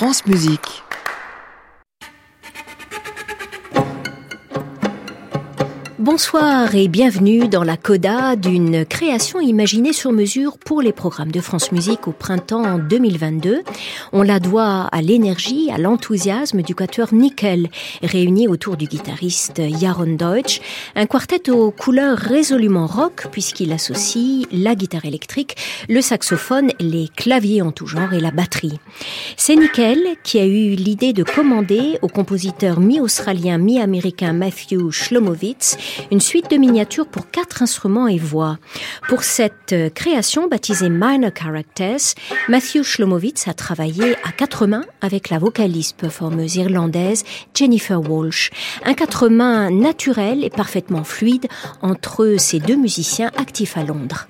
France Musique. Bonsoir et bienvenue dans la coda d'une création imaginée sur mesure pour les programmes de France Musique au printemps 2022. On la doit à l'énergie, à l'enthousiasme du quatuor Nickel, réuni autour du guitariste Jaron Deutsch, un quartet aux couleurs résolument rock puisqu'il associe la guitare électrique, le saxophone, les claviers en tout genre et la batterie. C'est Nickel qui a eu l'idée de commander au compositeur mi-australien, mi-américain Matthew Shlomowitz une suite de miniatures pour quatre instruments et voix. Pour cette euh, création baptisée Minor Characters, Matthew Shlomowitz a travaillé à quatre mains avec la vocaliste performeuse irlandaise Jennifer Walsh. Un quatre mains naturel et parfaitement fluide entre ces deux musiciens actifs à Londres.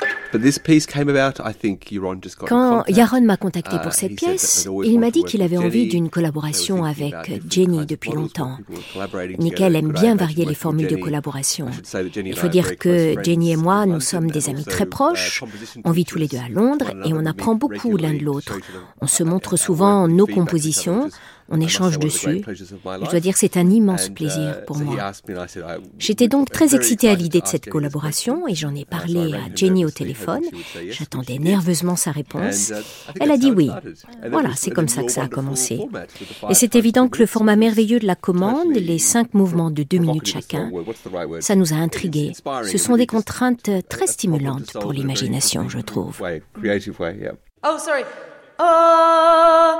Quand Yaron m'a contacté pour uh, cette pièce, il m'a dit qu'il avait envie d'une collaboration avec Jenny depuis longtemps. Nickel aime bien varier les formules de collaboration. Il faut dire que Jenny et moi, nous sommes des amis très proches. On vit tous les deux à Londres et on apprend beaucoup l'un de l'autre. On se montre souvent nos compositions on échange dessus. Je dois dire que c'est un immense plaisir pour moi. J'étais donc très excitée à l'idée de cette collaboration et j'en ai parlé à Jenny au téléphone. J'attendais nerveusement sa réponse. Elle a dit oui. Voilà, c'est comme ça que ça a commencé. Et c'est évident que le format merveilleux de la commande, les cinq mouvements de deux minutes chacun, ça nous a intrigués. Ce sont des contraintes très stimulantes pour l'imagination, je trouve. Oh, sorry. Oh,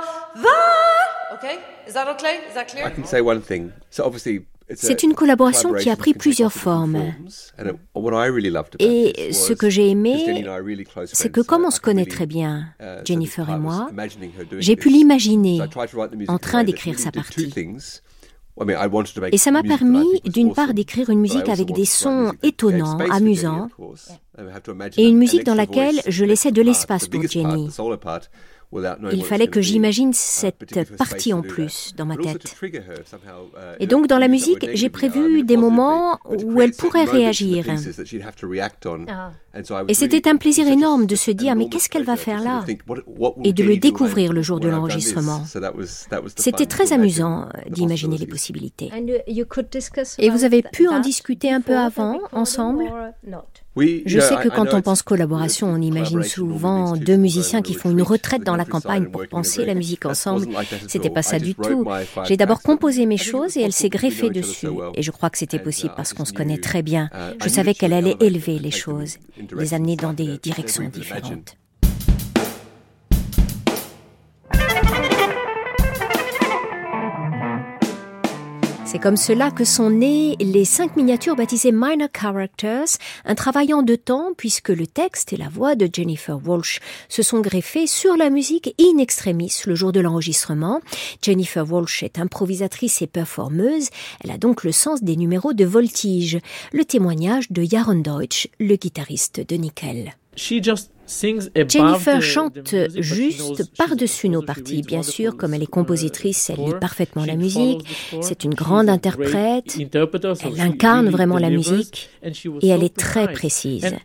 c'est une collaboration qui a pris plusieurs formes. Et ce que j'ai aimé, c'est que comme on se connaît très bien, uh, Jennifer et moi, j'ai pu l'imaginer en train d'écrire sa partie. Et ça m'a permis, d'une part, d'écrire une musique avec des sons étonnants, amusants, et une musique dans laquelle je laissais de l'espace pour Jenny. Il fallait que j'imagine cette partie en plus dans ma tête. Et donc dans la musique, j'ai prévu des moments où elle pourrait réagir. Et c'était un plaisir énorme de se dire mais qu'est-ce qu'elle va faire là? Et de le découvrir le jour de l'enregistrement. C'était très amusant d'imaginer les possibilités. Et vous avez pu en discuter un peu avant, ensemble? Je sais que quand on pense collaboration, on imagine souvent deux musiciens qui font une retraite dans la campagne pour penser la musique ensemble. C'était pas ça du tout. J'ai d'abord composé mes choses et elle s'est greffée dessus. Et je crois que c'était possible parce qu'on se connaît très bien. Je savais qu'elle allait élever les choses, les amener dans des directions différentes. C'est comme cela que sont nées les cinq miniatures baptisées Minor Characters, un travail en deux temps puisque le texte et la voix de Jennifer Walsh se sont greffés sur la musique in extremis le jour de l'enregistrement. Jennifer Walsh est improvisatrice et performeuse, elle a donc le sens des numéros de voltige, le témoignage de Jaron Deutsch, le guitariste de Nickel. Jennifer chante juste par-dessus nos parties. Bien sûr, comme elle est compositrice, elle lit parfaitement la musique. C'est une grande interprète. Elle incarne vraiment la musique et elle est très précise.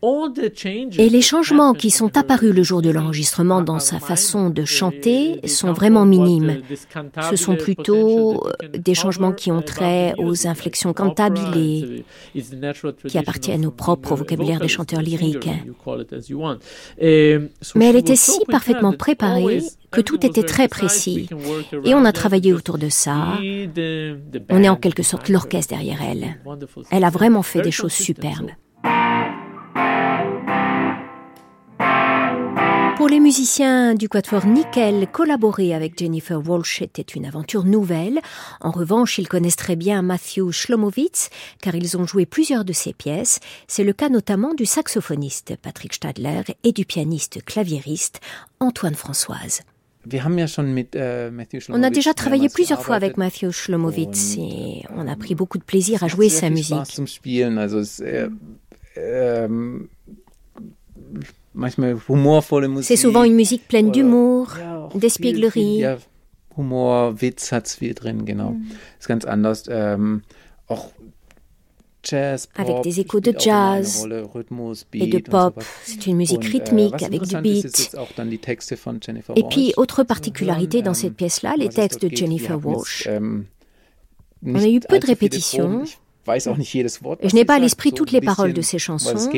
Et les changements qui sont apparus le jour de l'enregistrement dans sa façon de chanter sont vraiment minimes. Ce sont plutôt euh, des changements qui ont trait aux inflexions cantabilées, qui appartiennent au propre vocabulaire des chanteurs lyriques. Mais elle était si parfaitement préparée que tout était très précis. Et on a travaillé autour de ça. On est en quelque sorte l'orchestre derrière elle. Elle a vraiment fait des choses superbes. Pour les musiciens du Quatuor Nickel, collaborer avec Jennifer Walsh était une aventure nouvelle. En revanche, ils connaissent très bien Matthew Schlomowitz, car ils ont joué plusieurs de ses pièces. C'est le cas notamment du saxophoniste Patrick Stadler et du pianiste claviériste Antoine Françoise. On a déjà travaillé plusieurs fois avec Matthew Schlomowitz et on a pris beaucoup de plaisir à jouer sa musique. C'est souvent une musique pleine d'humour, d'espièglerie. Ja, Humor, Witz hat es viel drin, genau. Ist ganz anders. Ähm, auch Jazz, avec des échos de Jazz Rhythmus, et de pop. C'est une musique äh, rythmique avec du beat. Et puis, autre particularité dans ähm, cette pièce-là, um les textes de Jennifer Walsh. ähm, On a eu peu de répétitions. Je n'ai pas à l'esprit toutes les paroles de ces chansons.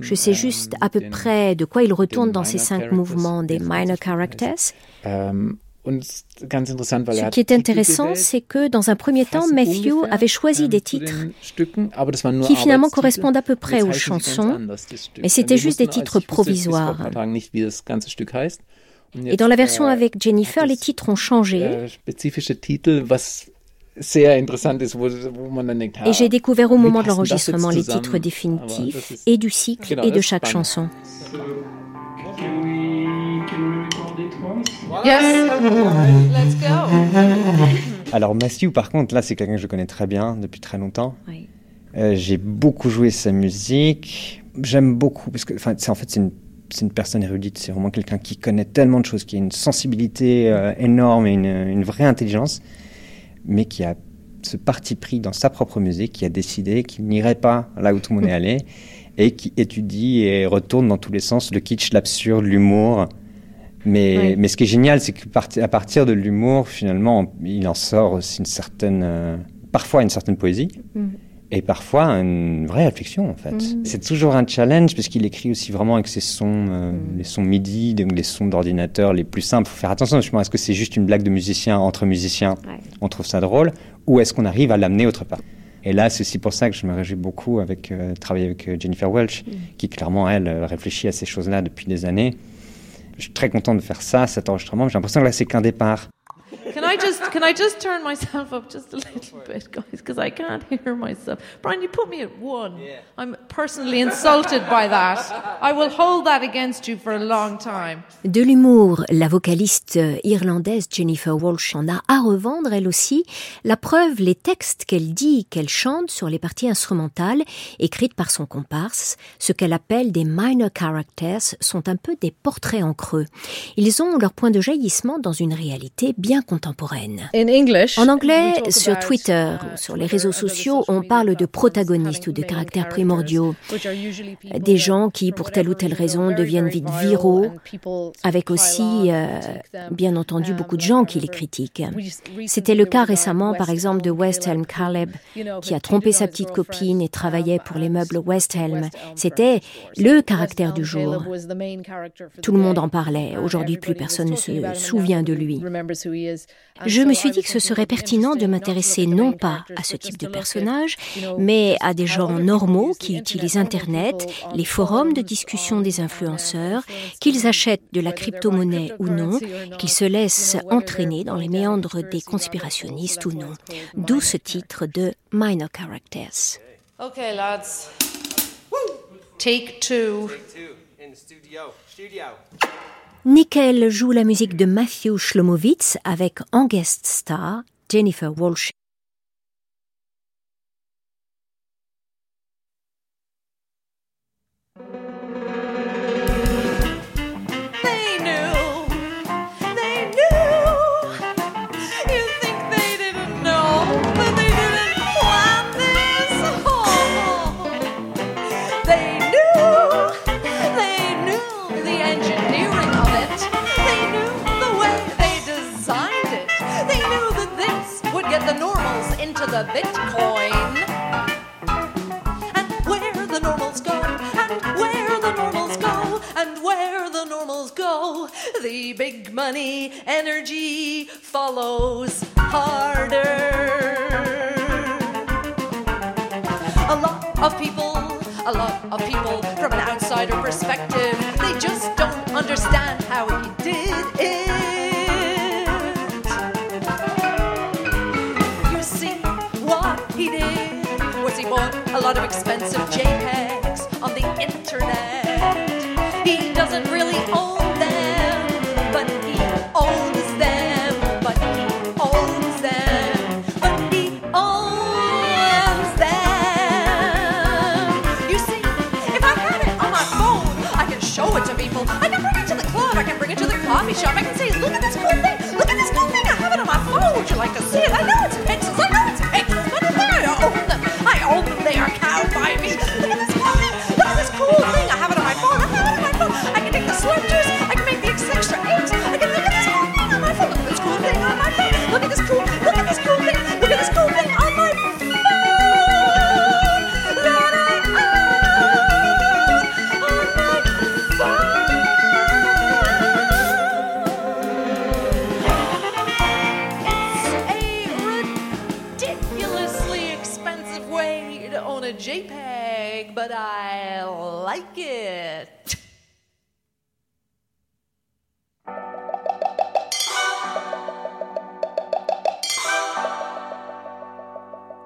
Je sais ähm, juste à peu près de quoi il retourne dans ces cinq mouvements des minor characters. Ähm, Ce er qui est intéressant, c'est que dans un premier temps, Matthew avait choisi ähm, des titres qui finalement correspondent à peu près aux chansons, mais c'était juste des titres provisoires. Et dans la version äh, avec Jennifer, les es, titres ont changé. Spezifische Titel, was sehr interessant ist, wo, wo man dann denkt, Et j'ai découvert au moment de l'enregistrement les titres définitifs ist- et du cycle Genau, et de chaque spannend. chanson. Yes. Let's go. Alors Matthew, par contre, là, c'est quelqu'un que je connais très bien depuis très longtemps. Oui. Euh, J'ai beaucoup joué sa musique. J'aime beaucoup parce que, c'est en fait c'est une c'est une personne érudite. C'est vraiment quelqu'un qui connaît tellement de choses, qui a une sensibilité euh, énorme et une, une vraie intelligence, mais qui a ce parti pris dans sa propre musique, qui a décidé qu'il n'irait pas là où tout le monde est allé et qui étudie et retourne dans tous les sens le kitsch, l'absurde, l'humour. Mais, Ouais. mais ce qui est génial, c'est qu'à partir de l'humour, finalement, il en sort aussi une certaine, euh, parfois une certaine poésie. Mhm. Et parfois une vraie réflexion en fait. Mhm. C'est toujours un challenge parce qu'il écrit aussi vraiment avec ses sons, euh, Mhm. les sons MIDI, donc les sons d'ordinateur les plus simples. Faut faire attention. Je pense est-ce que c'est juste une blague de musicien entre musiciens, Ouais. on trouve ça drôle, ou est-ce qu'on arrive à l'amener autre part? Et là, c'est aussi pour ça que je me réjouis beaucoup avec euh, travailler avec euh, Jennifer Welch, Mhm. qui clairement elle réfléchit à ces choses-là depuis des années. Je suis très content de faire ça, cet enregistrement. J'ai l'impression que là, c'est qu'un départ. Can I just can I just turn myself up just a little bit, guys, because I can't hear myself. Brian, you put me at one. I'm personally insulted by that. I will hold that against you for a long time. De l'humour, la vocaliste irlandaise Jennifer Walsh en a à revendre elle aussi. La preuve, les textes qu'elle dit, qu'elle chante sur les parties instrumentales, écrites par son comparse, ce qu'elle appelle des minor characters, sont un peu des portraits en creux. Ils ont leur point de jaillissement dans une réalité bien contemporaine. In English, En anglais, sur Twitter ou sur les réseaux sociaux, on parle de protagonistes ou de caractères primordiaux, des gens qui, pour telle ou telle raison, deviennent vite viraux, avec aussi, euh, bien entendu, beaucoup de gens qui les critiquent. C'était le cas récemment, par exemple, de West Elm Caleb, qui a trompé sa petite copine et travaillait pour les meubles West Elm. C'était le caractère du jour. Tout le monde en parlait. Aujourd'hui, plus personne ne se souvient de lui. Je me suis dit que ce serait pertinent de m'intéresser non pas à ce type de personnage, mais à des gens normaux qui utilisent Internet, les forums de discussion des influenceurs, qu'ils achètent de la crypto-monnaie ou non, qu'ils se laissent entraîner dans les méandres des conspirationnistes ou non. D'où ce titre de Minor Characters. Okay, lads. Take two. Nickel joue la musique de Matthew Shlomowitz avec en guest star Jennifer Walsh. Bitcoin. And where the normals go, and where the normals go, and where the normals go, the big money energy follows harder. A lot of people, a lot of people from an outsider perspective, of expensive JPEGs on the internet. He doesn't really own but I like it.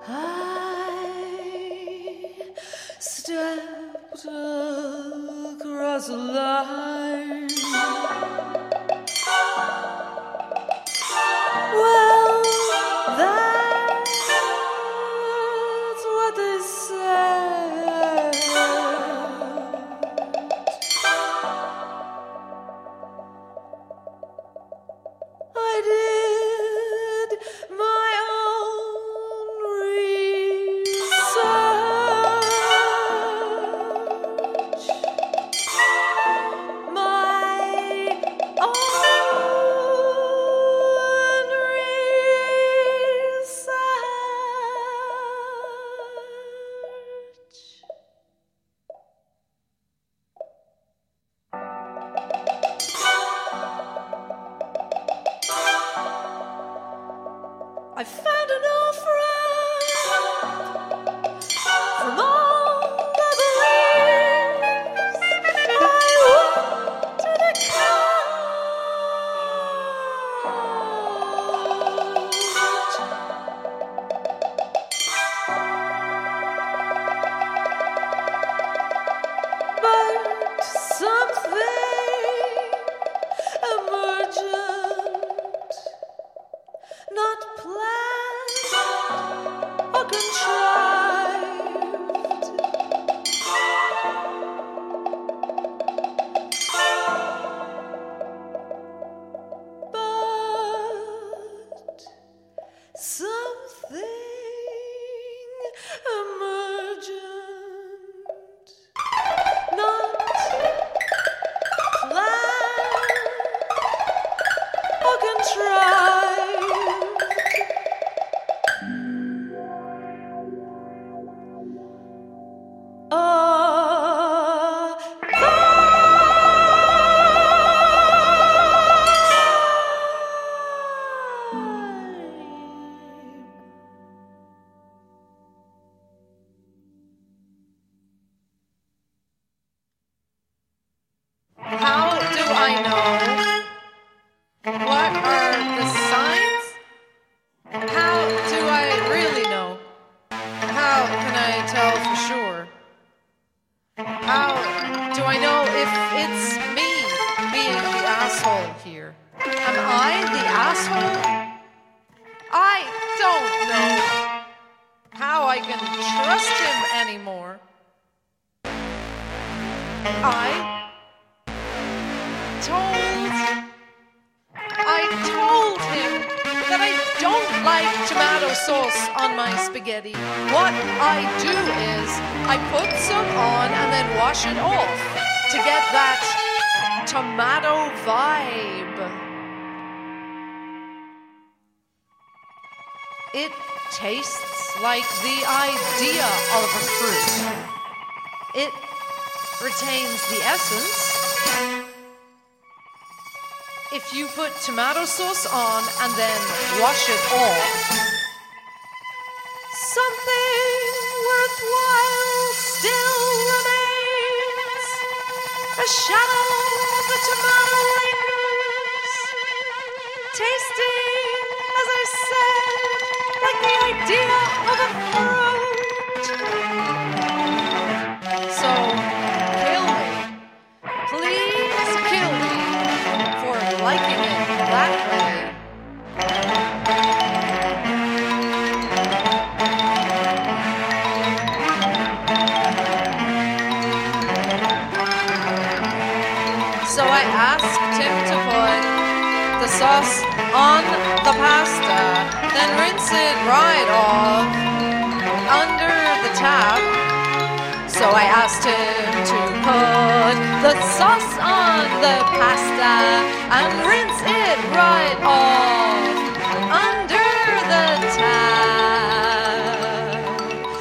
I stepped across a line. 吃 asshole here? Am I the asshole? I don't know how I can trust him anymore. I told I told him that I don't like tomato sauce on my spaghetti. What I do is I put some on and then wash it off to get that tomato vibe. It tastes like the idea of a fruit. It retains the essence if you put tomato sauce on and then wash it off, something worthwhile still remains. A shadow idea of a fruit. Sauce on the pasta, then rinse it right off under the tap. So I asked him to put the sauce on the pasta and rinse it right off under the tap.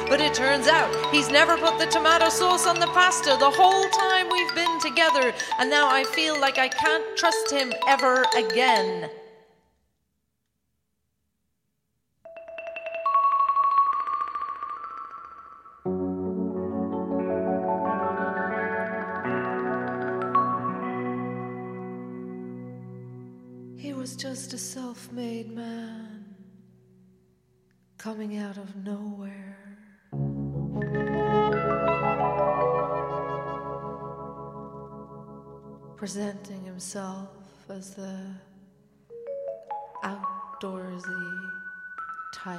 But it turns out he's never put the tomato sauce on the pasta the whole time we've together, and now I feel like I can't trust him ever again. He was just a self made man coming out of nowhere. Presenting himself as the outdoorsy type.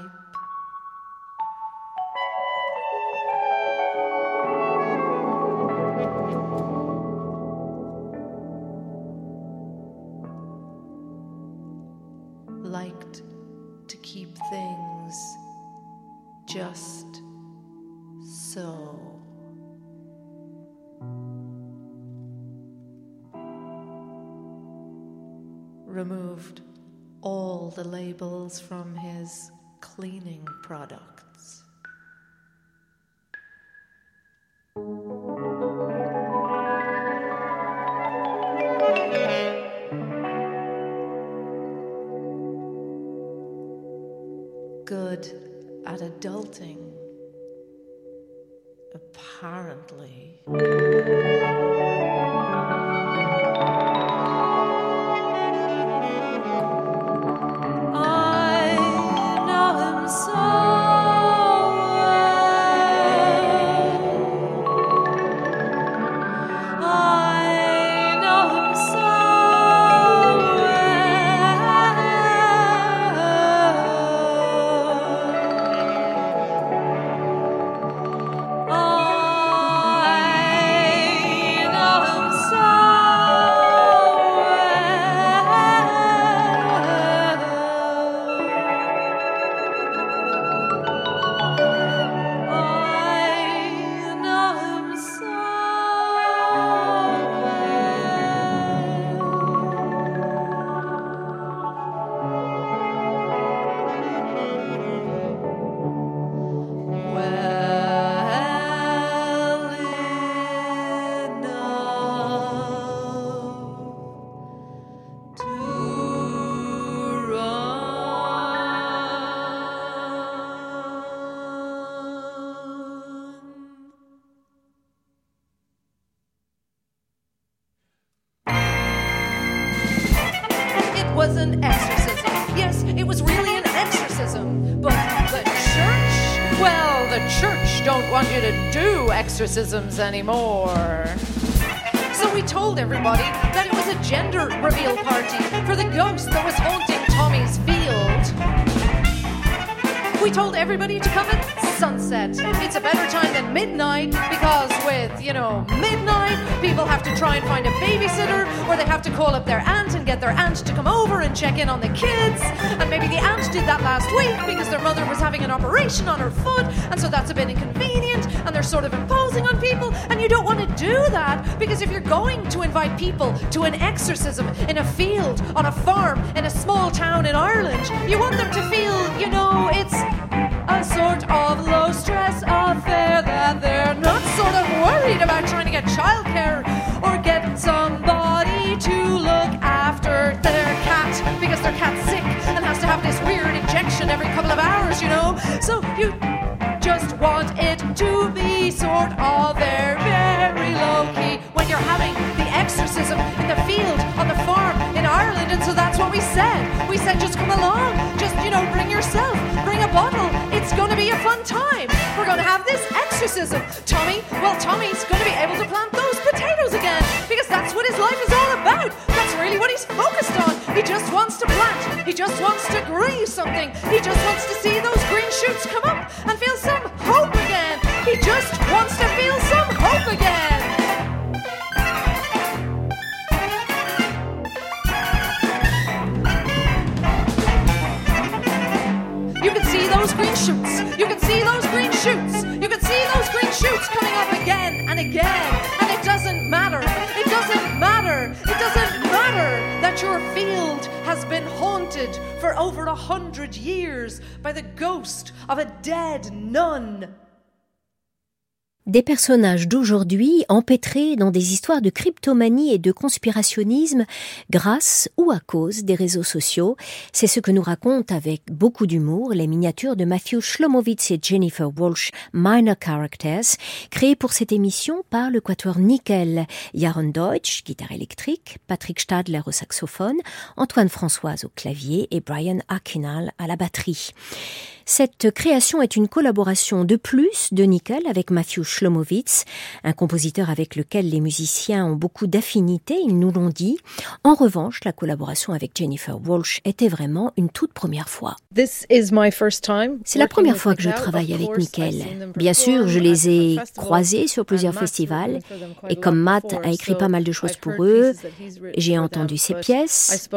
Liked to keep things just so. Removed all the labels from his cleaning products. Was an exorcism. Yes, it was really an exorcism. But the church? Well, the church don't want you to do exorcisms anymore. So we told everybody that it was a gender reveal party for the ghost that was haunting Tommy's field. We told everybody to come at sunset. It's a better time than midnight because, with, you know, midnight, people have to try and find a babysitter or they have to call up their aunt and get their aunt to come over and check in on the kids. And maybe the aunt did that last week because their mother was having an operation on her foot, and so that's a bit inconvenient, and they're sort of imposing on people. And you don't want to do that because if you're going to invite people to an exorcism in a field, on a farm, in a small town in Ireland, you want them to feel, you know, it's a sort of low stress affair that they're not sort of worried about trying to get childcare or get somebody to look after their cat because their cat's sick and has to have this weird injection every couple of hours, you know. So you just want it to be sort of very, very low key when you're having the exorcism in the field on the farm in Ireland. And so that's what we said. We said, just come along, just, you know, bring yourself, bring a bottle. It's going to be a fun time. We're going to have this exorcism. Tommy, well, Tommy's going to be able to plant those potatoes again because that's what his life is all about. That's really what he's focused on. He just wants to plant. He just wants to grow something. He just wants to see those green shoots come up and feel some hope again. He just wants to feel You can see those green shoots. You can see those green shoots. You can see those green shoots coming up again and again. And it doesn't matter. It doesn't matter. It doesn't matter that your field has been haunted for over a hundred years by the ghost of a dead nun. Des personnages d'aujourd'hui empêtrés dans des histoires de cryptomanie et de conspirationnisme grâce ou à cause des réseaux sociaux. C'est ce que nous racontent avec beaucoup d'humour les miniatures de Matthew Schlomowitz et Jennifer Walsh, Minor Characters, créées pour cette émission par le quatuor Nickel, Jaron Deutsch, guitare électrique, Patrick Stadler au saxophone, Antoine Françoise au clavier et Brian Akinal à la batterie. Cette création est une collaboration de plus de Nickel avec Matthew Schlomowitz, un compositeur avec lequel les musiciens ont beaucoup d'affinités, ils nous l'ont dit. En revanche, la collaboration avec Jennifer Walsh était vraiment une toute première fois. C'est la première fois que je travaille avec Nickel. Bien sûr, je les ai croisés sur plusieurs festivals et comme Matt a écrit pas mal de choses pour eux, j'ai entendu ses pièces.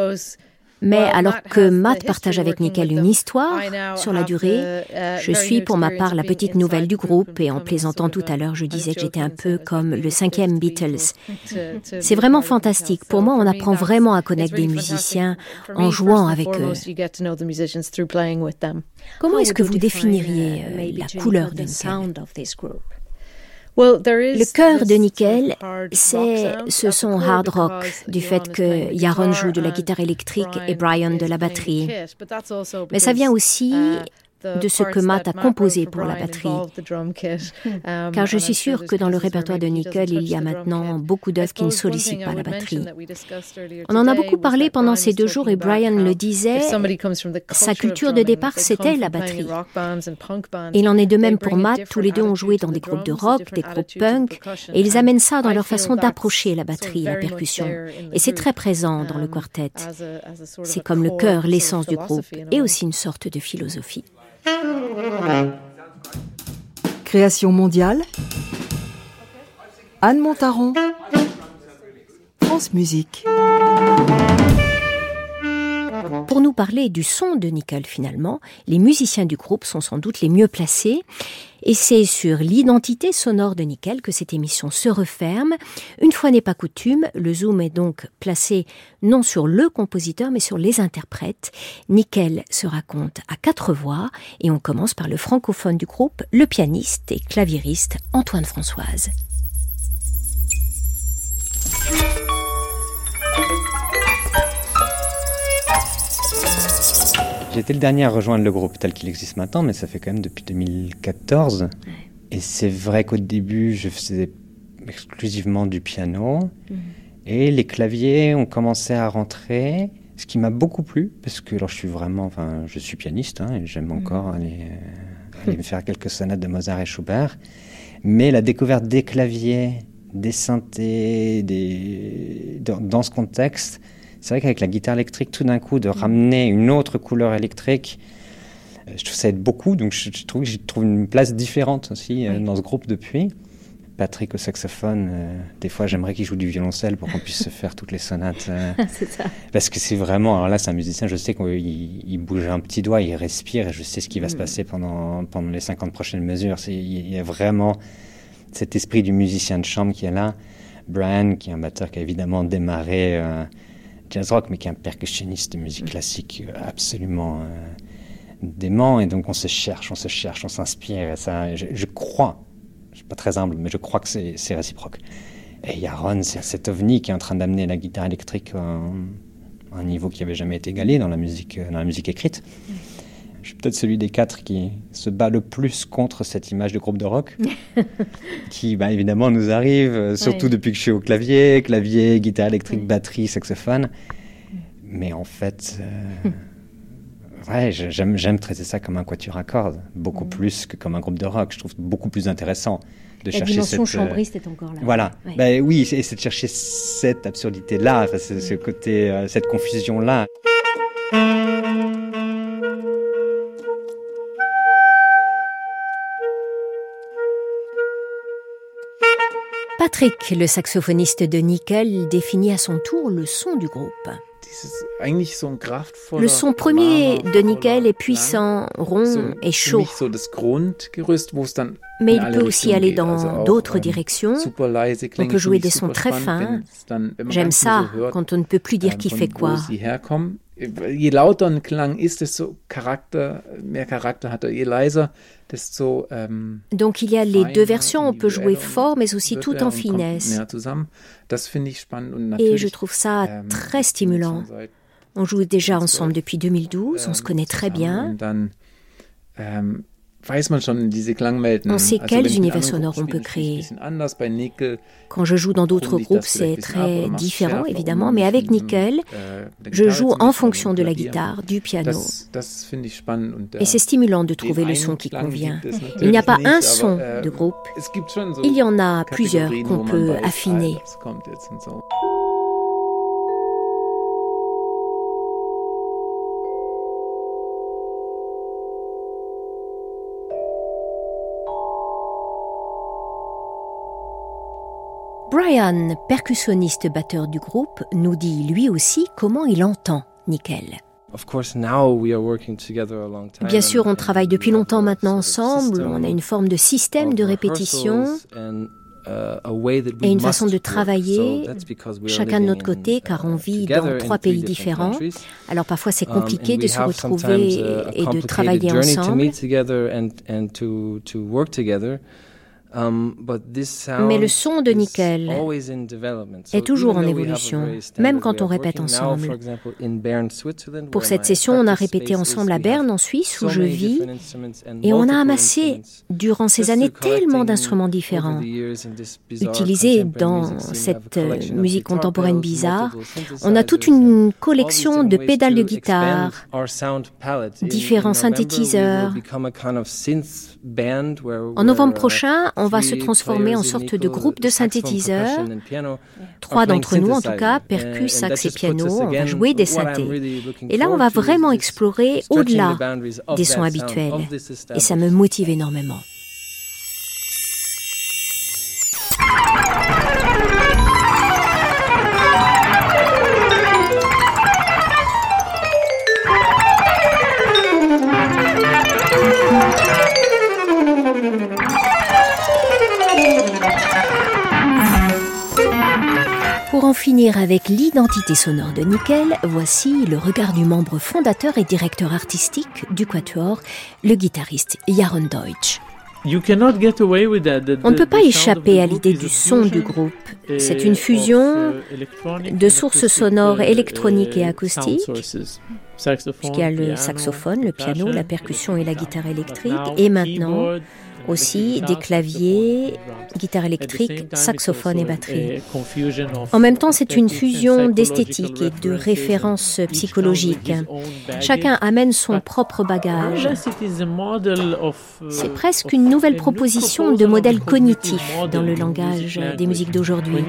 Mais alors que Matt partage avec Nickel une histoire sur la durée, je suis pour ma part la petite nouvelle du groupe et en plaisantant tout à l'heure, je disais que j'étais un peu comme le cinquième Beatles. C'est vraiment fantastique. Pour moi, on apprend vraiment à connaître des musiciens en jouant avec eux. Comment est-ce que vous définiriez euh, la couleur de Nickel le cœur de Nickel, c'est ce son hard rock du fait que Yaron joue de la guitare électrique et Brian de la batterie. Mais ça vient aussi de ce que Matt a composé pour la batterie. Car je suis sûre que dans le répertoire de Nickel, il y a maintenant beaucoup d'œuvres qui ne sollicitent pas la batterie. On en a beaucoup parlé pendant ces deux jours et Brian le disait, sa culture de départ, c'était la batterie. Et il en est de même pour Matt, tous les deux ont joué dans des groupes de rock, des groupes punk, et ils amènent ça dans leur façon d'approcher la batterie, la percussion. Et c'est très présent dans le quartet. C'est comme le cœur, l'essence du groupe, et aussi une sorte de philosophie. Création mondiale. Anne Montaron. France Musique. Pour nous parler du son de Nickel finalement, les musiciens du groupe sont sans doute les mieux placés. Et c'est sur l'identité sonore de Nickel que cette émission se referme. Une fois n'est pas coutume, le zoom est donc placé non sur le compositeur mais sur les interprètes. Nickel se raconte à quatre voix et on commence par le francophone du groupe, le pianiste et claviériste Antoine Françoise. J'étais le dernier à rejoindre le groupe tel qu'il existe maintenant, mais ça fait quand même depuis 2014. Et c'est vrai qu'au début, je faisais exclusivement du piano. Mhm. Et les claviers ont commencé à rentrer, ce qui m'a beaucoup plu, parce que alors, je suis vraiment, enfin, je suis pianiste, hein, et j'aime encore aller, euh, aller me faire quelques sonates de Mozart et Schubert. Mais la découverte des claviers, des synthés, des... dans, dans ce contexte, c'est vrai qu'avec la guitare électrique, tout d'un coup, de ramener une autre couleur électrique, euh, je trouve ça aide beaucoup. Donc je, trouve que j'y trouve une place différente aussi euh, dans ce groupe depuis. Patrick au saxophone, euh, des fois j'aimerais qu'il joue du violoncelle pour qu'on puisse se faire toutes les sonates. c'est ça. Parce que c'est vraiment, alors là c'est un musicien, je sais qu'il bouge un petit doigt, il respire et je sais ce qui va se mm. passer pendant, pendant les 50 prochaines mesures. Il y a vraiment cet esprit du musicien de chambre qui est là. Brian, qui est un batteur qui a évidemment démarré jazz rock, mais qui est un percussionniste de musique classique euh, absolument euh, dément. Et donc on se cherche, on se cherche, on s'inspire. ça, je, crois, je suis pas très humble, mais je crois que c'est réciproque. Et Yaron, c'est cet ovni qui est en train d'amener la guitare électrique à un, niveau qui n'avait jamais été égalé dans la musique, dans la musique écrite. Je suis peut-être celui des quatre qui se bat le plus contre cette image de groupe de rock, qui bah, évidemment nous arrive, euh, surtout depuis que je suis au clavier, clavier, guitare électrique, batterie, saxophone. Mais en fait, euh, ouais, j'aime traiter ça comme un quatuor à cordes, beaucoup plus que comme un groupe de rock. Je trouve beaucoup plus intéressant de La chercher dimension cette, euh, chambriste est encore là. Voilà. Ben oui, c'est de chercher cette absurdité-là, ce, côté, cette confusion-là. Patrick, le saxophoniste de Nickel, définit à son tour le son du groupe. Le son premier de Nickel est puissant, rond et chaud. Mais il peut aussi aller dans d'autres directions. On peut jouer des sons très fins. J'aime ça quand on ne peut plus dire qui fait quoi. Je lauter ein Klang ist, desto Charakter, mehr Charakter hat er. Je leiser, desto ähm, Donc il y a les deux versions, on peut jouer fort mais aussi tout er en finesse. näher zusammen. Das finde ich spannend und Et je trouve ça ähm, très stimulant. On joue déjà ensemble depuis 2012, on se connaît très bien. Und dann ähm, On sait quels univers sonores on peut créer. Quand je joue dans d'autres groupes, c'est très différent évidemment, um mais avec Nickel, äh, je joue en fonction de la guitare, du piano. Et c'est stimulant de trouver le son qui convient. Il n'y a pas un son de groupe, il y en a plusieurs qu'on peut affiner. Brian, percussionniste batteur du groupe, nous dit lui aussi comment il entend Nickel. Bien sûr, on travaille depuis longtemps maintenant ensemble, on a une forme de système de répétition et une façon de travailler, chacun de notre côté, car on vit dans trois pays différents. Alors parfois c'est compliqué de se retrouver et de travailler ensemble. Mais le son de Nickel est toujours en évolution, même quand on répète ensemble. Pour cette session, on a répété ensemble à Berne, en Suisse, où je vis, et on a amassé durant ces années tellement d'instruments différents, utilisés dans cette musique contemporaine bizarre. On a toute une collection de pédales de guitare, différents synthétiseurs. En novembre prochain, on va se transformer en sorte de groupe de synthétiseurs. Trois d'entre nous, en tout cas, percus, sax et piano, on va jouer des synthés. Et là, on va vraiment explorer au-delà des sons habituels. Et ça me motive énormément. En finir avec l'identité sonore de Nickel, voici le regard du membre fondateur et directeur artistique du Quatuor, le guitariste Jaron Deutsch. On ne peut pas échapper à l'idée du son du groupe. C'est une fusion de sources sonores électroniques et acoustiques, puisqu'il y a le saxophone, le piano, la percussion et la guitare électrique, et maintenant aussi des claviers, guitare électrique, saxophone et batterie. En même temps, c'est une fusion d'esthétique et de références psychologiques. Chacun amène son propre bagage. C'est presque une nouvelle proposition de modèle cognitif dans le langage des musiques d'aujourd'hui.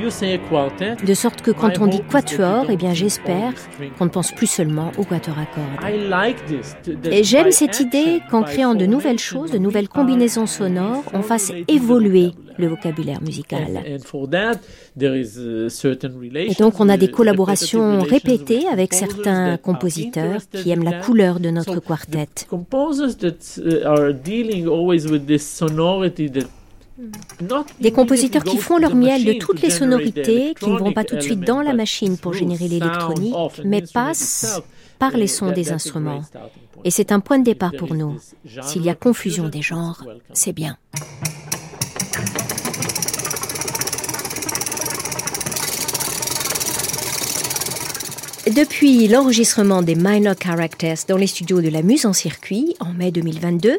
De sorte que quand on dit quatuor, eh bien j'espère qu'on ne pense plus seulement au quatuor à cordes. Et j'aime cette idée qu'en créant de nouvelles choses, de nouvelles combinaisons sonores, on fasse évoluer le vocabulaire musical. Et donc on a des collaborations répétées avec certains compositeurs qui aiment la couleur de notre quartet. Des compositeurs qui font leur miel de toutes les sonorités, qui ne vont pas tout de suite dans la machine pour générer l'électronique, mais passent par les sons des instruments. Et c'est un point de départ pour nous. S'il y a confusion des genres, c'est bien. Depuis l'enregistrement des Minor Characters dans les studios de la Muse en circuit en mai 2022,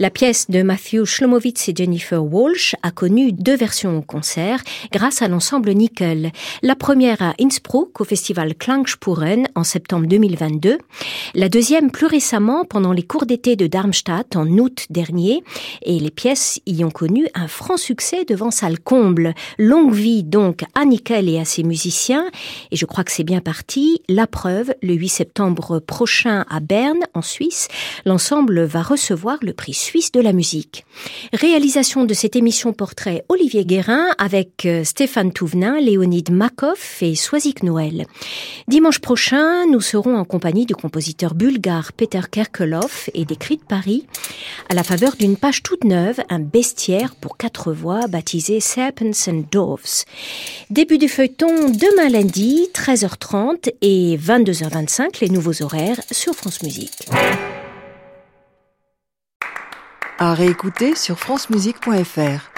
la pièce de Matthew Schlomowitz et Jennifer Walsh a connu deux versions au concert grâce à l'ensemble Nickel. La première à Innsbruck au festival Klangspuren en septembre 2022. La deuxième plus récemment pendant les cours d'été de Darmstadt en août dernier. Et les pièces y ont connu un franc succès devant salle comble. Longue vie donc à Nickel et à ses musiciens. Et je crois que c'est bien parti. La preuve, le 8 septembre prochain à Berne, en Suisse, l'ensemble va recevoir le prix suisse de la musique. Réalisation de cette émission portrait Olivier Guérin avec Stéphane Touvenin, Léonide Makov et Soisic Noël. Dimanche prochain, nous serons en compagnie du compositeur bulgare Peter Kerkelov et des Cris de Paris à la faveur d'une page toute neuve, un bestiaire pour quatre voix baptisé Serpents and Doves. Début du feuilleton demain lundi, 13h30 et et 22h25 les nouveaux horaires sur France Musique. À réécouter sur francemusique.fr.